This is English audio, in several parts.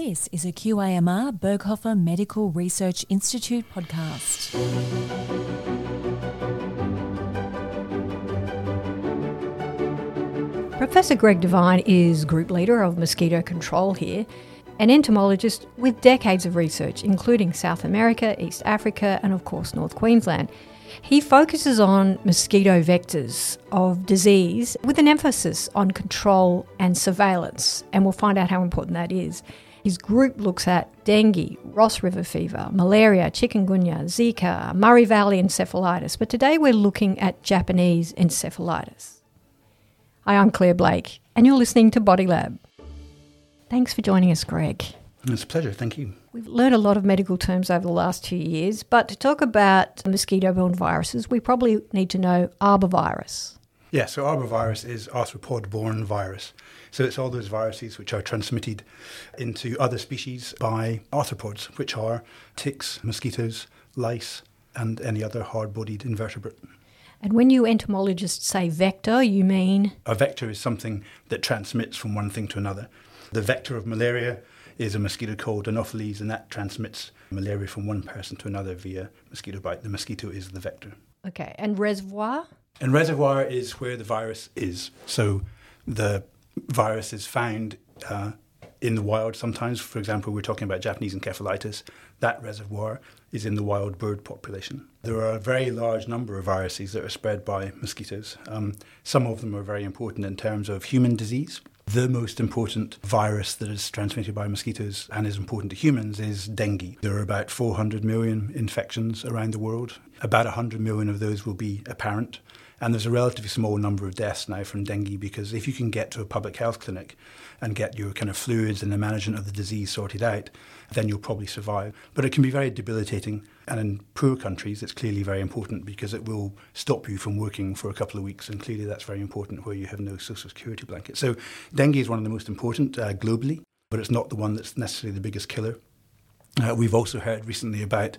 This is a QIMR Berghofer Medical Research Institute podcast. Professor Greg Devine is group leader of mosquito control here, an entomologist with decades of research, including South America, East Africa, and of course North Queensland. He focuses on mosquito vectors of disease with an emphasis on control and surveillance, and we'll find out how important that is. His group looks at dengue, Ross River fever, malaria, chikungunya, Zika, Murray Valley encephalitis, but today we're looking at Japanese encephalitis. Hi, I'm Claire Blake, and you're listening to Body Lab. Thanks for joining us, Greg. It's a pleasure, thank you. We've learned a lot of medical terms over the last two years, but to talk about mosquito borne viruses, we probably need to know arbovirus. Yeah, so arbovirus is arthropod borne virus. So it's all those viruses which are transmitted into other species by arthropods, which are ticks, mosquitoes, lice, and any other hard bodied invertebrate. And when you entomologists say vector, you mean? A vector is something that transmits from one thing to another. The vector of malaria is a mosquito called Anopheles, and that transmits malaria from one person to another via mosquito bite. The mosquito is the vector. Okay, and reservoir? And reservoir is where the virus is. So the virus is found uh, in the wild sometimes. For example, we're talking about Japanese encephalitis. That reservoir is in the wild bird population. There are a very large number of viruses that are spread by mosquitoes. Um, some of them are very important in terms of human disease. The most important virus that is transmitted by mosquitoes and is important to humans is dengue. There are about 400 million infections around the world. About 100 million of those will be apparent. And there's a relatively small number of deaths now from dengue because if you can get to a public health clinic and get your kind of fluids and the management of the disease sorted out, then you'll probably survive. But it can be very debilitating. And in poor countries, it's clearly very important because it will stop you from working for a couple of weeks. And clearly, that's very important where you have no social security blanket. So, dengue is one of the most important uh, globally, but it's not the one that's necessarily the biggest killer. Uh, we've also heard recently about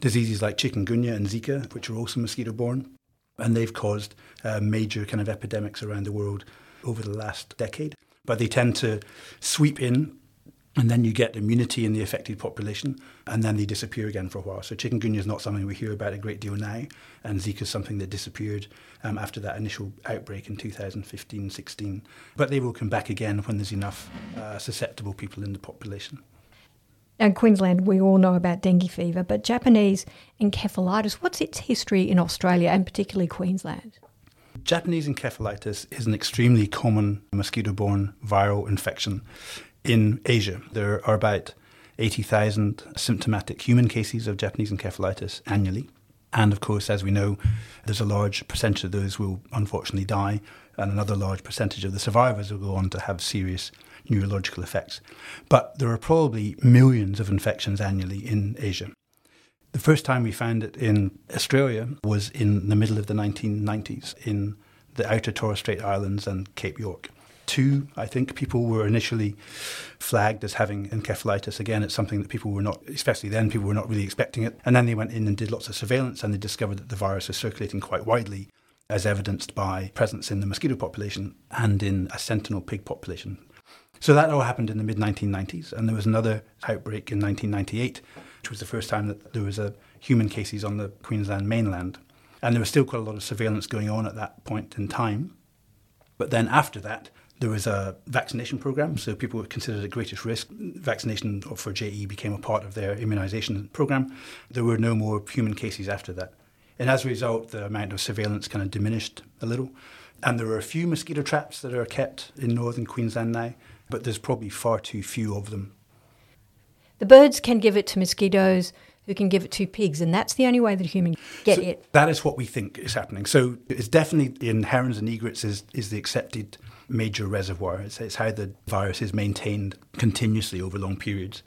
diseases like chikungunya and Zika, which are also mosquito borne and they've caused uh, major kind of epidemics around the world over the last decade. But they tend to sweep in, and then you get immunity in the affected population, and then they disappear again for a while. So chikungunya is not something we hear about a great deal now, and Zika is something that disappeared um, after that initial outbreak in 2015-16. But they will come back again when there's enough uh, susceptible people in the population. In Queensland, we all know about dengue fever, but Japanese encephalitis, what's its history in Australia and particularly Queensland? Japanese encephalitis is an extremely common mosquito borne viral infection in Asia. There are about 80,000 symptomatic human cases of Japanese encephalitis annually. And of course, as we know, there's a large percentage of those will unfortunately die, and another large percentage of the survivors will go on to have serious neurological effects. But there are probably millions of infections annually in Asia. The first time we found it in Australia was in the middle of the 1990s in the outer Torres Strait Islands and Cape York. Two, I think, people were initially flagged as having encephalitis. Again, it's something that people were not, especially then, people were not really expecting it. And then they went in and did lots of surveillance and they discovered that the virus is circulating quite widely, as evidenced by presence in the mosquito population and in a sentinel pig population. So that all happened in the mid 1990s, and there was another outbreak in 1998, which was the first time that there was a human cases on the Queensland mainland. And there was still quite a lot of surveillance going on at that point in time. But then after that, there was a vaccination program, so people were considered at greatest risk. Vaccination for JE became a part of their immunisation program. There were no more human cases after that. And as a result, the amount of surveillance kind of diminished a little. And there are a few mosquito traps that are kept in northern Queensland now, but there's probably far too few of them. The birds can give it to mosquitoes who can give it to pigs, and that's the only way that humans get so it. That is what we think is happening. So it's definitely in herons and egrets is, is the accepted major reservoir. It's, it's how the virus is maintained continuously over long periods.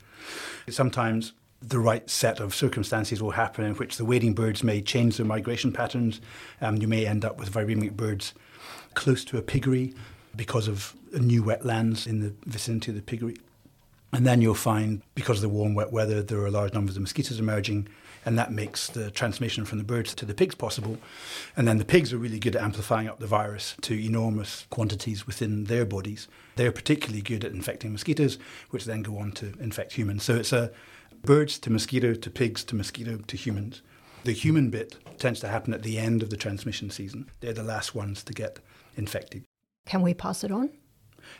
Sometimes the right set of circumstances will happen in which the wading birds may change their migration patterns. Um, you may end up with viremic birds close to a piggery because of new wetlands in the vicinity of the piggery. And then you'll find, because of the warm, wet weather, there are large numbers of mosquitoes emerging, and that makes the transmission from the birds to the pigs possible. And then the pigs are really good at amplifying up the virus to enormous quantities within their bodies. They're particularly good at infecting mosquitoes, which then go on to infect humans. So it's a birds to mosquito to pigs to mosquito to humans. The human bit tends to happen at the end of the transmission season. They're the last ones to get infected. Can we pass it on?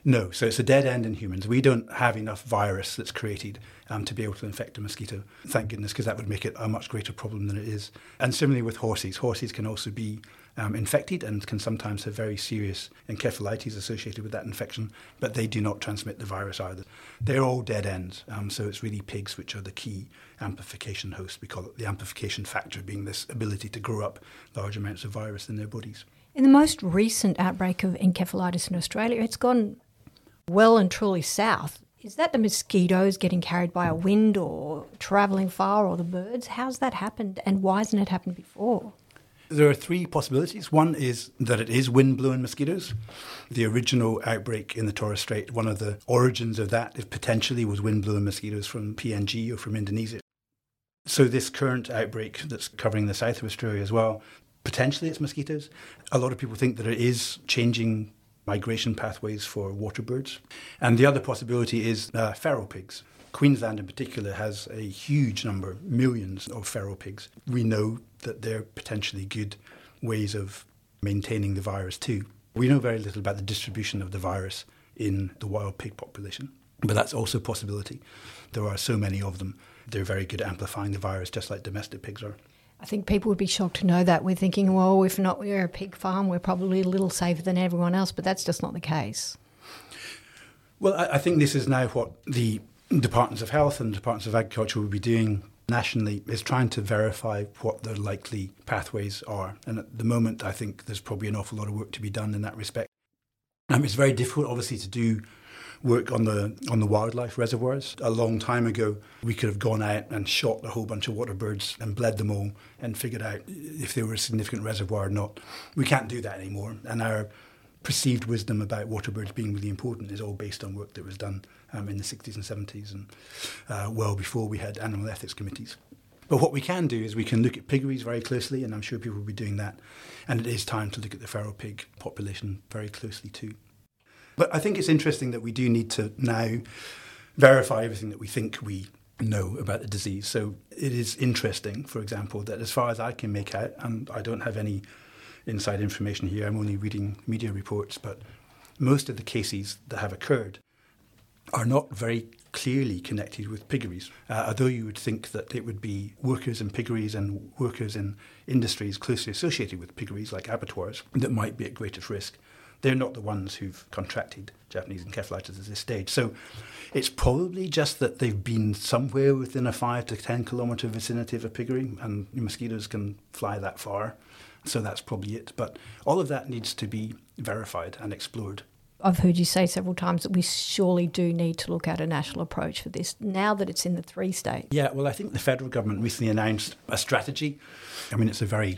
No, so it's a dead end in humans. We don't have enough virus that's created um, to be able to infect a mosquito. Thank goodness, because that would make it a much greater problem than it is. And similarly with horses, horses can also be um, infected and can sometimes have very serious encephalitis associated with that infection, but they do not transmit the virus either. They're all dead ends, um, so it's really pigs which are the key amplification host. We call it the amplification factor, being this ability to grow up large amounts of virus in their bodies. In the most recent outbreak of encephalitis in Australia, it's gone well and truly south. Is that the mosquitoes getting carried by a wind or travelling far or the birds? How's that happened and why hasn't it happened before? There are three possibilities. One is that it is wind blowing mosquitoes. The original outbreak in the Torres Strait, one of the origins of that is potentially was wind blowing mosquitoes from PNG or from Indonesia. So, this current outbreak that's covering the south of Australia as well, potentially it's mosquitoes. A lot of people think that it is changing migration pathways for water birds. And the other possibility is uh, feral pigs. Queensland in particular has a huge number, millions of feral pigs. We know that they're potentially good ways of maintaining the virus too. We know very little about the distribution of the virus in the wild pig population, but that's also a possibility. There are so many of them. They're very good at amplifying the virus, just like domestic pigs are. I think people would be shocked to know that. We're thinking, well, if not, we're a pig farm, we're probably a little safer than everyone else, but that's just not the case. Well, I, think this is now what the departments of health and departments of agriculture will be doing nationally is trying to verify what the likely pathways are. And at the moment, I think there's probably an awful lot of work to be done in that respect. Um, it's very difficult, obviously, to do work on the on the wildlife reservoirs. A long time ago, we could have gone out and shot a whole bunch of water birds and bled them all and figured out if they were a significant reservoir or not. We can't do that anymore, and our perceived wisdom about water birds being really important is all based on work that was done um, in the 60s and 70s and uh, well before we had animal ethics committees. But what we can do is we can look at piggeries very closely, and I'm sure people will be doing that. And it is time to look at the feral pig population very closely too. But I think it's interesting that we do need to now verify everything that we think we know about the disease. So it is interesting, for example, that as far as I can make out, and I don't have any inside information here, I'm only reading media reports, but most of the cases that have occurred are not very clearly connected with piggeries. Uh, although you would think that it would be workers in piggeries and workers in industries closely associated with piggeries, like abattoirs, that might be at greatest risk they're not the ones who've contracted Japanese encephalitis at this stage. So it's probably just that they've been somewhere within a five to 10 kilometre vicinity of a piggery, and mosquitoes can fly that far. So that's probably it. But all of that needs to be verified and explored. I've heard you say several times that we surely do need to look at a national approach for this now that it's in the three states. Yeah, well, I think the federal government recently announced a strategy. I mean, it's a very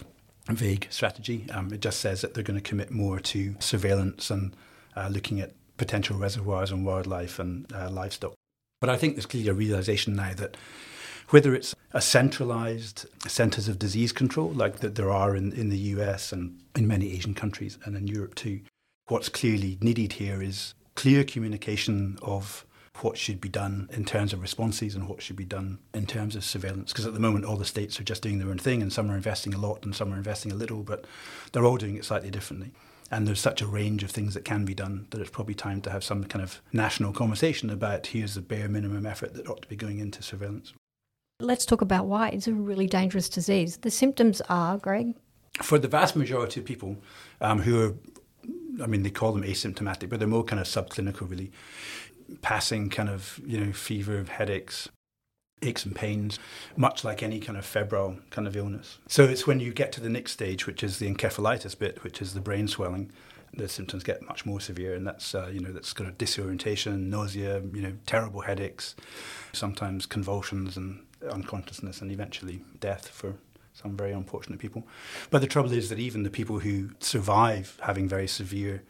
vague strategy. Um, it just says that they're going to commit more to surveillance and uh, looking at potential reservoirs and wildlife and uh, livestock. But I think there's clearly a realization now that whether it's a centralized centers of disease control, like that there are in, in the US and in many Asian countries and in Europe too, what's clearly needed here is clear communication of what should be done in terms of responses and what should be done in terms of surveillance. Because at the moment, all the states are just doing their own thing, and some are investing a lot and some are investing a little, but they're all doing it slightly differently. And there's such a range of things that can be done that it's probably time to have some kind of national conversation about here's the bare minimum effort that ought to be going into surveillance. Let's talk about why it's a really dangerous disease. The symptoms are, Greg? For the vast majority of people um, who are I mean, they call them asymptomatic, but they're more kind of subclinical, really passing kind of, you know, fever, headaches, aches and pains, much like any kind of febrile kind of illness. So it's when you get to the next stage, which is the encephalitis bit, which is the brain swelling, the symptoms get much more severe, and that's uh, you know that's kind of disorientation, nausea, you know, terrible headaches, sometimes convulsions and unconsciousness, and eventually death for some very unfortunate people. But the trouble is that even the people who survive having very severe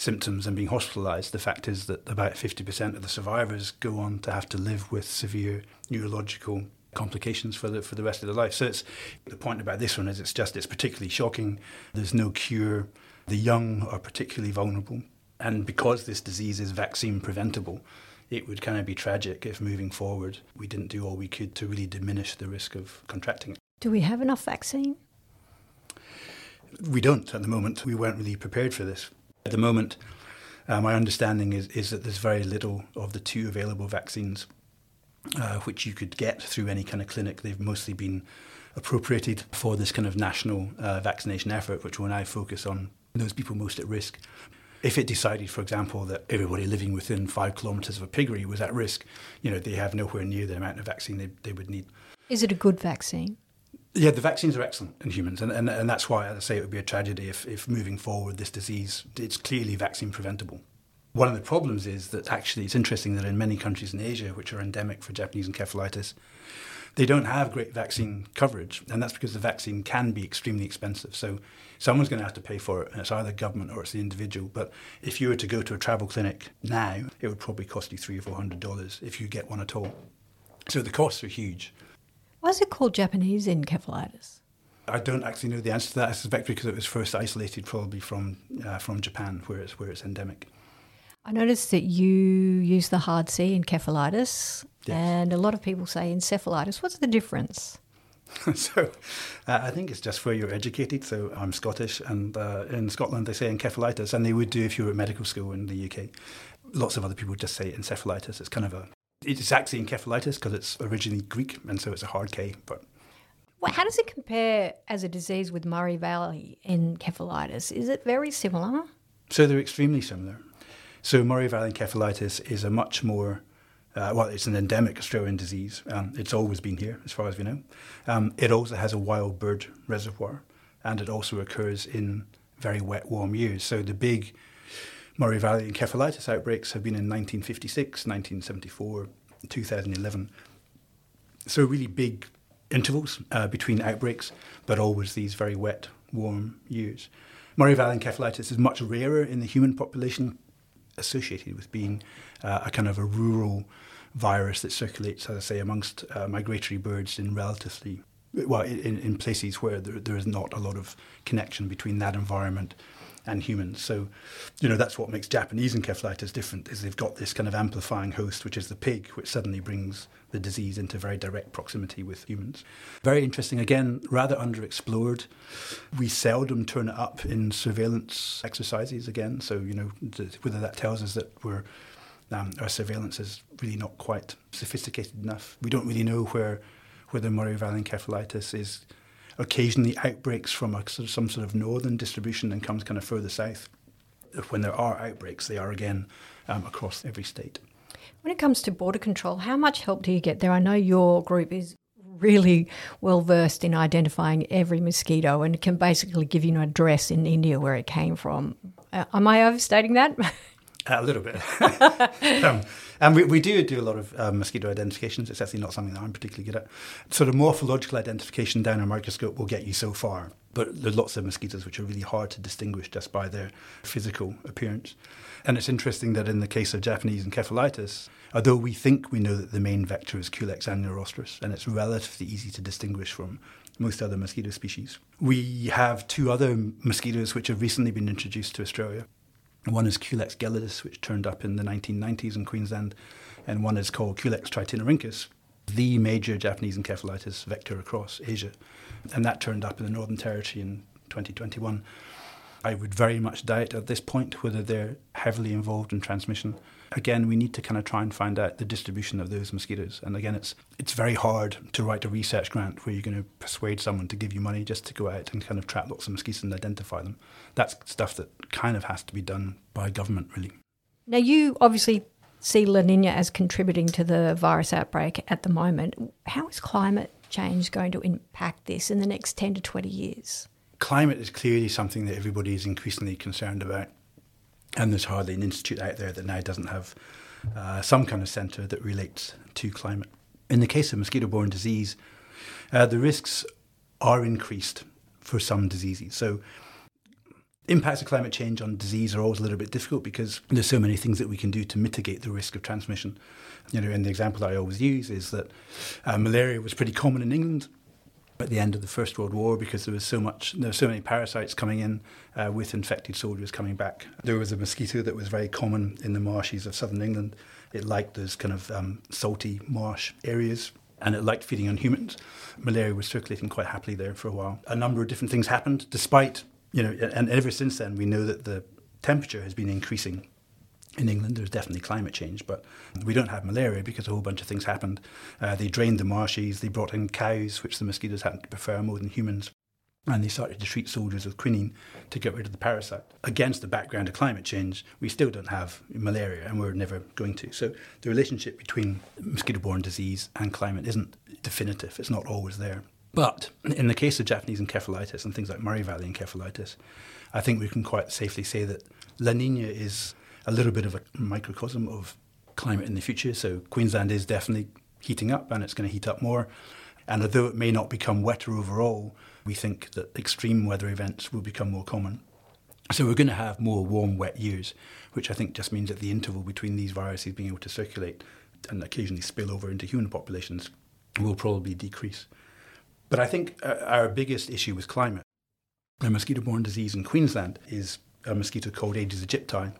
symptoms and being hospitalized. The fact is that about 50% of the survivors go on to have to live with severe neurological complications for the for the rest of their life. So it's the point about this one is it's just it's particularly shocking. There's no cure. The young are particularly vulnerable, and because this disease is vaccine preventable, it would kind of be tragic if moving forward we didn't do all we could to really diminish the risk of contracting it. Do we have enough vaccine? We don't at the moment. We weren't really prepared for this. At the moment, uh, my understanding is, is that there's very little of the two available vaccines uh, which you could get through any kind of clinic. They've mostly been appropriated for this kind of national uh, vaccination effort, which will now focus on those people most at risk. If it decided, for example, that everybody living within five kilometres of a piggery was at risk, you know, they have nowhere near the amount of vaccine they, they would need. Is it a good vaccine? Yeah, the vaccines are excellent in humans, and, and, and that's why I say it would be a tragedy if, if moving forward this disease, it's clearly vaccine preventable. One of the problems is that actually it's interesting that in many countries in Asia, which are endemic for Japanese encephalitis, they don't have great vaccine coverage, and that's because the vaccine can be extremely expensive. So someone's going to have to pay for it, and it's either government or it's the individual. But if you were to go to a travel clinic now, it would probably cost you three or four hundred dollars if you get one at all. So the costs are huge. Why is it called Japanese encephalitis? I don't actually know the answer to that. I suspect because it was first isolated probably from uh, from Japan, where it's where it's endemic. I noticed that you use the hard C encephalitis, Yes. and a lot of people say encephalitis. What's the difference? so uh, I think it's just where you're educated. So I'm Scottish, and uh, in Scotland they say encephalitis, and they would do if you were at medical school in the UK. Lots of other people just say encephalitis. It's kind of a it's actually encephalitis because it's originally Greek, and so it's a hard K. But Well, how does it compare as a disease with Murray Valley encephalitis? Is it very similar? so they're extremely similar. So Murray Valley encephalitis is a much more uh, well, it's an endemic Australian disease. Um, it's always been here, as far as we know. Um, it also has a wild bird reservoir, and it also occurs in very wet, warm years. So the big Murray Valley encephalitis outbreaks have been in 1956, 1974, 2011. So really big intervals uh, between outbreaks, but always these very wet, warm years. Murray Valley encephalitis is much rarer in the human population, associated with being uh, a kind of a rural virus that circulates, as I say, amongst uh, migratory birds in relatively well in, in places where there, there is not a lot of connection between that environment and humans. So, you know, that's what makes Japanese encephalitis different is they've got this kind of amplifying host, which is the pig, which suddenly brings the disease into very direct proximity with humans. Very interesting. Again, rather underexplored. We seldom turn it up in surveillance exercises again. So, you know, th- whether that tells us that we're um, our surveillance is really not quite sophisticated enough. We don't really know where whether Murray Valley encephalitis is occasionally outbreaks from a, sort of, some sort of northern distribution and comes kind of further south. When there are outbreaks, they are again um, across every state. When it comes to border control, how much help do you get there? I know your group is really well versed in identifying every mosquito and can basically give you an address in India where it came from. Uh, am I overstating that? A little bit. um, and we, we do do a lot of um, mosquito identifications. It's actually not something that I'm particularly good at. Sort of morphological identification down a microscope will get you so far, but there's lots of mosquitoes which are really hard to distinguish just by their physical appearance. And it's interesting that in the case of Japanese encephalitis, although we think we know that the main vector is Culex annulirostris, and it's relatively easy to distinguish from most other mosquito species, we have two other mosquitoes which have recently been introduced to Australia. One is Culex gelidus, which turned up in the 1990s in Queensland, and one is called Culex tritaeniorhynchus, the major Japanese encephalitis vector across Asia. And that turned up in the Northern Territory in 2021. I would very much doubt at this point whether they're heavily involved in transmission. Again, we need to kind of try and find out the distribution of those mosquitoes. And again, it's it's very hard to write a research grant where you're going to persuade someone to give you money just to go out and kind of trap lots of mosquitoes and identify them. That's stuff that kind of has to be done by government, really. Now, you obviously see La Nina as contributing to the virus outbreak at the moment. How is climate change going to impact this in the next 10 to 20 years? Climate is clearly something that everybody is increasingly concerned about. And there's hardly an institute out there that now doesn't have uh, some kind of centre that relates to climate. In the case of mosquito borne disease, uh, the risks are increased for some diseases. So, Impacts of climate change on disease are always a little bit difficult because there's so many things that we can do to mitigate the risk of transmission. You know, and the example that I always use is that uh, malaria was pretty common in England at the end of the First World War because there was so much, there were so many parasites coming in uh, with infected soldiers coming back. There was a mosquito that was very common in the marshes of southern England. It liked those kind of um, salty marsh areas and it liked feeding on humans. Malaria was circulating quite happily there for a while. A number of different things happened, despite, you know, and ever since then we know that the temperature has been increasing in England, there's definitely climate change, but we don't have malaria because a whole bunch of things happened. Uh, they drained the marshes, they brought in cows, which the mosquitoes happen to prefer more than humans, and they started to treat soldiers with quinine to get rid of the parasite. Against the background of climate change, we still don't have malaria, and we're never going to. So the relationship between mosquito borne disease and climate isn't definitive, it's not always there. But in the case of Japanese encephalitis and things like Murray Valley encephalitis, I think we can quite safely say that La Nina is a little bit of a microcosm of climate in the future. So Queensland is definitely heating up and it's going to heat up more. And although it may not become wetter overall, we think that extreme weather events will become more common. So we're going to have more warm, wet years, which I think just means that the interval between these viruses being able to circulate and occasionally spill over into human populations will probably decrease. But I think uh, our biggest issue with climate, a mosquito-borne disease in Queensland, is a mosquito called Aedes aegypti,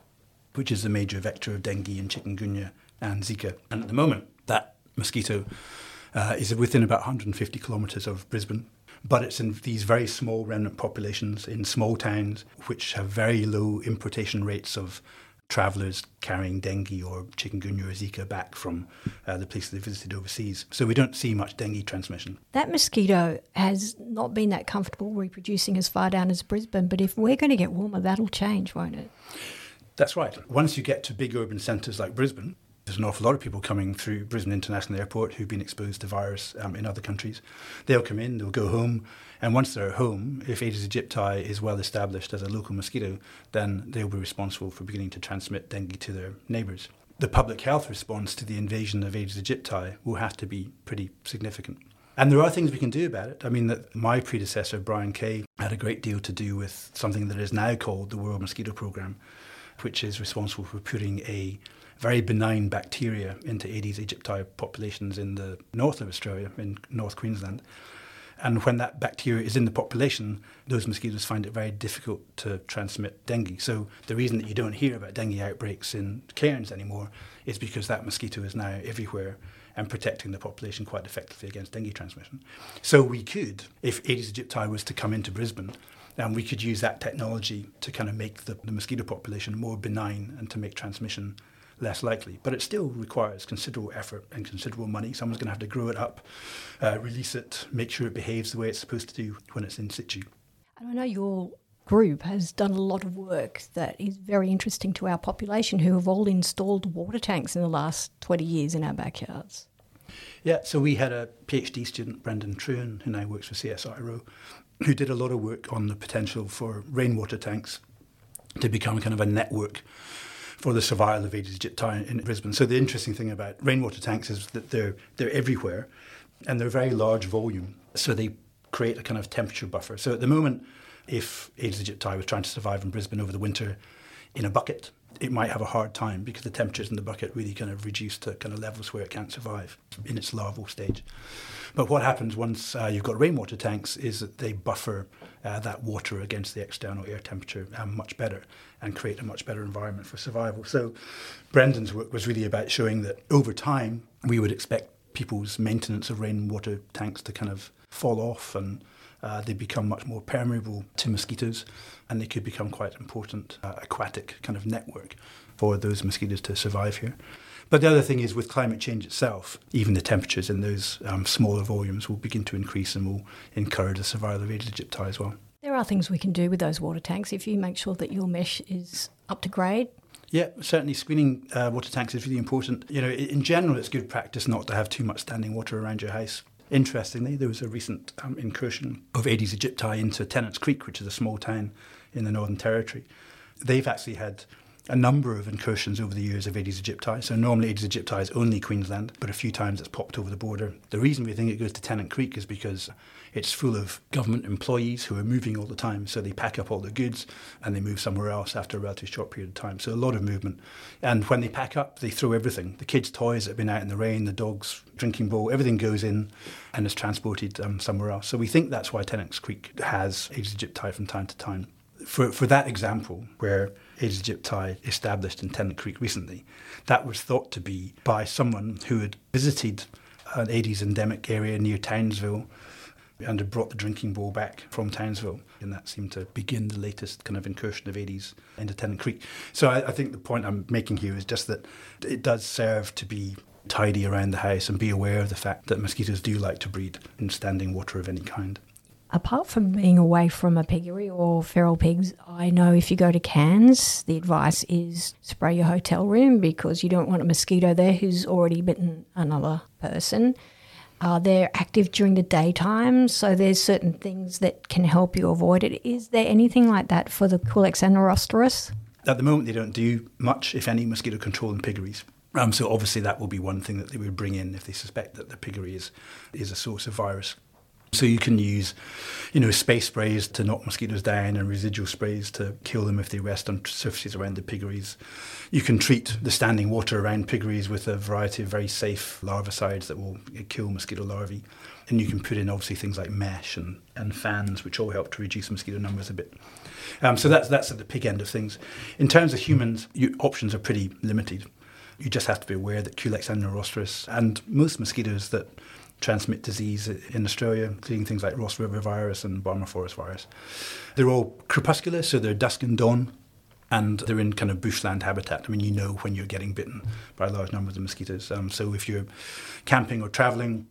which is the major vector of dengue and chikungunya and Zika. And at the moment, that mosquito uh, is within about 150 kilometres of Brisbane. But it's in these very small remnant populations in small towns, which have very low importation rates of travellers carrying dengue or chikungunya or Zika back from uh, the places they visited overseas. So we don't see much dengue transmission. That mosquito has not been that comfortable reproducing as far down as Brisbane, but if we're going to get warmer, that'll change, won't it? That's right. Once you get to big urban centres like Brisbane, there's an awful lot of people coming through Brisbane International Airport who've been exposed to virus um, in other countries. They'll come in, they'll go home, and once they're at home, if Aedes aegypti is well established as a local mosquito, then they'll be responsible for beginning to transmit dengue to their neighbours. The public health response to the invasion of Aedes aegypti will have to be pretty significant. And there are things we can do about it. I mean, that my predecessor, Brian Kay, had a great deal to do with something that is now called the World Mosquito Programme, which is responsible for putting a very benign bacteria into Aedes aegypti populations in the north of Australia, in North Queensland. And when that bacteria is in the population, those mosquitoes find it very difficult to transmit dengue. So the reason that you don't hear about dengue outbreaks in Cairns anymore is because that mosquito is now everywhere and protecting the population quite effectively against dengue transmission. So we could, if Aedes aegypti was to come into Brisbane, and we could use that technology to kind of make the, the mosquito population more benign and to make transmission less likely. But it still requires considerable effort and considerable money. Someone's going to have to grow it up, uh, release it, make sure it behaves the way it's supposed to do when it's in situ. And I know your group has done a lot of work that is very interesting to our population who have all installed water tanks in the last 20 years in our backyards. Yeah, so we had a PhD student, Brendan Trewin, who now works for CSIRO, who did a lot of work on the potential for rainwater tanks to become kind of a network for the survival of Aedes aegypti in Brisbane. So the interesting thing about rainwater tanks is that they're they're everywhere, and they're very large volume. So they create a kind of temperature buffer. So at the moment, if Aedes aegypti was trying to survive in Brisbane over the winter in a bucket, it might have a hard time because the temperatures in the bucket really kind of reduce to kind of levels where it can't survive in its larval stage. But what happens once uh, you've got rainwater tanks is that they buffer uh, that water against the external air temperature um, much better and create a much better environment for survival. So Brendan's work was really about showing that over time we would expect people's maintenance of rainwater tanks to kind of fall off and uh, they become much more permeable to mosquitoes and they could become quite important uh, aquatic kind of network for those mosquitoes to survive here. But the other thing is with climate change itself, even the temperatures in those um, smaller volumes will begin to increase and will encourage the survival of Aedes aegypti as well. There are things we can do with those water tanks if you make sure that your mesh is up to grade. Yeah, certainly screening uh, water tanks is really important. You know, in general, it's good practice not to have too much standing water around your house. Interestingly, there was a recent um, incursion of Aedes aegypti into Tennants Creek, which is a small town in the Northern Territory. They've actually had a number of incursions over the years of Aedes aegypti. So normally Aedes aegypti is only Queensland, but a few times it's popped over the border. The reason we think it goes to Tennant Creek is because it's full of government employees who are moving all the time. So they pack up all their goods and they move somewhere else after a relatively short period of time. So a lot of movement. And when they pack up, they throw everything. The kids' toys that have been out in the rain, the dog's drinking bowl, everything goes in and is transported um, somewhere else. So we think that's why Tennant Creek has Aedes aegypti from time to time. For, for that example, where Aedes aegypti established in Tennant Creek recently, that was thought to be by someone who had visited an Aedes endemic area near Townsville and had brought the drinking bowl back from Townsville. And that seemed to begin the latest kind of incursion of Aedes into Tennant Creek. So I, I think the point I'm making here is just that it does serve to be tidy around the house and be aware of the fact that mosquitoes do like to breed in standing water of any kind. Apart from being away from a piggery or feral pigs, I know if you go to Cairns, the advice is spray your hotel room because you don't want a mosquito there who's already bitten another person. Uh, they're active during the daytime, so there's certain things that can help you avoid it. Is there anything like that for the Culex rostris? At the moment, they don't do much, if any, mosquito control in piggeries. Um, so obviously, that will be one thing that they would bring in if they suspect that the piggery is, is a source of virus. So you can use, you know, spray sprays to knock mosquitoes down and residual sprays to kill them if they rest on surfaces around the piggeries. You can treat the standing water around piggeries with a variety of very safe larvicides that will kill mosquito larvae. And you can put in obviously things like mesh and, and fans, which all help to reduce mosquito numbers a bit. Um, so that's that's at the pig end of things. In terms of humans, your options are pretty limited. You just have to be aware that Culex and annulirostris and most mosquitoes that transmit disease in Australia, including things like Ross River virus and Barmah Forest virus. They're all crepuscular, so they're dusk and dawn, and they're in kind of bushland habitat. I mean, you know when you're getting bitten by large number of mosquitoes. Um, so if you're camping or travelling,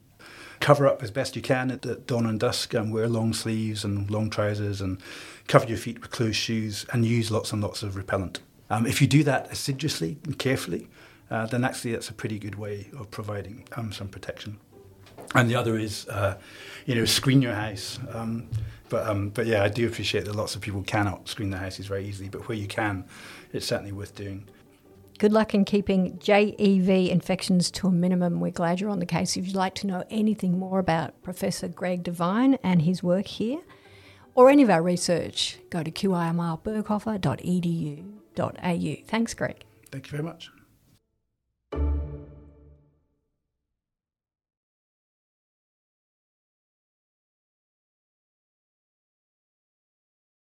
cover up as best you can at, dawn and dusk and wear long sleeves and long trousers and cover your feet with closed shoes and use lots and lots of repellent. Um, if you do that assiduously and carefully, uh, then actually that's a pretty good way of providing um, some protection and the other is, uh, you know, screen your house. Um, but um, but yeah, I do appreciate that lots of people cannot screen their houses very easily. But where you can, it's certainly worth doing. Good luck in keeping JEV infections to a minimum. We're glad you're on the case. If you'd like to know anything more about Professor Greg Devine and his work here, or any of our research, go to qimrberghofer.edu.au. Thanks, Greg. Thank you very much.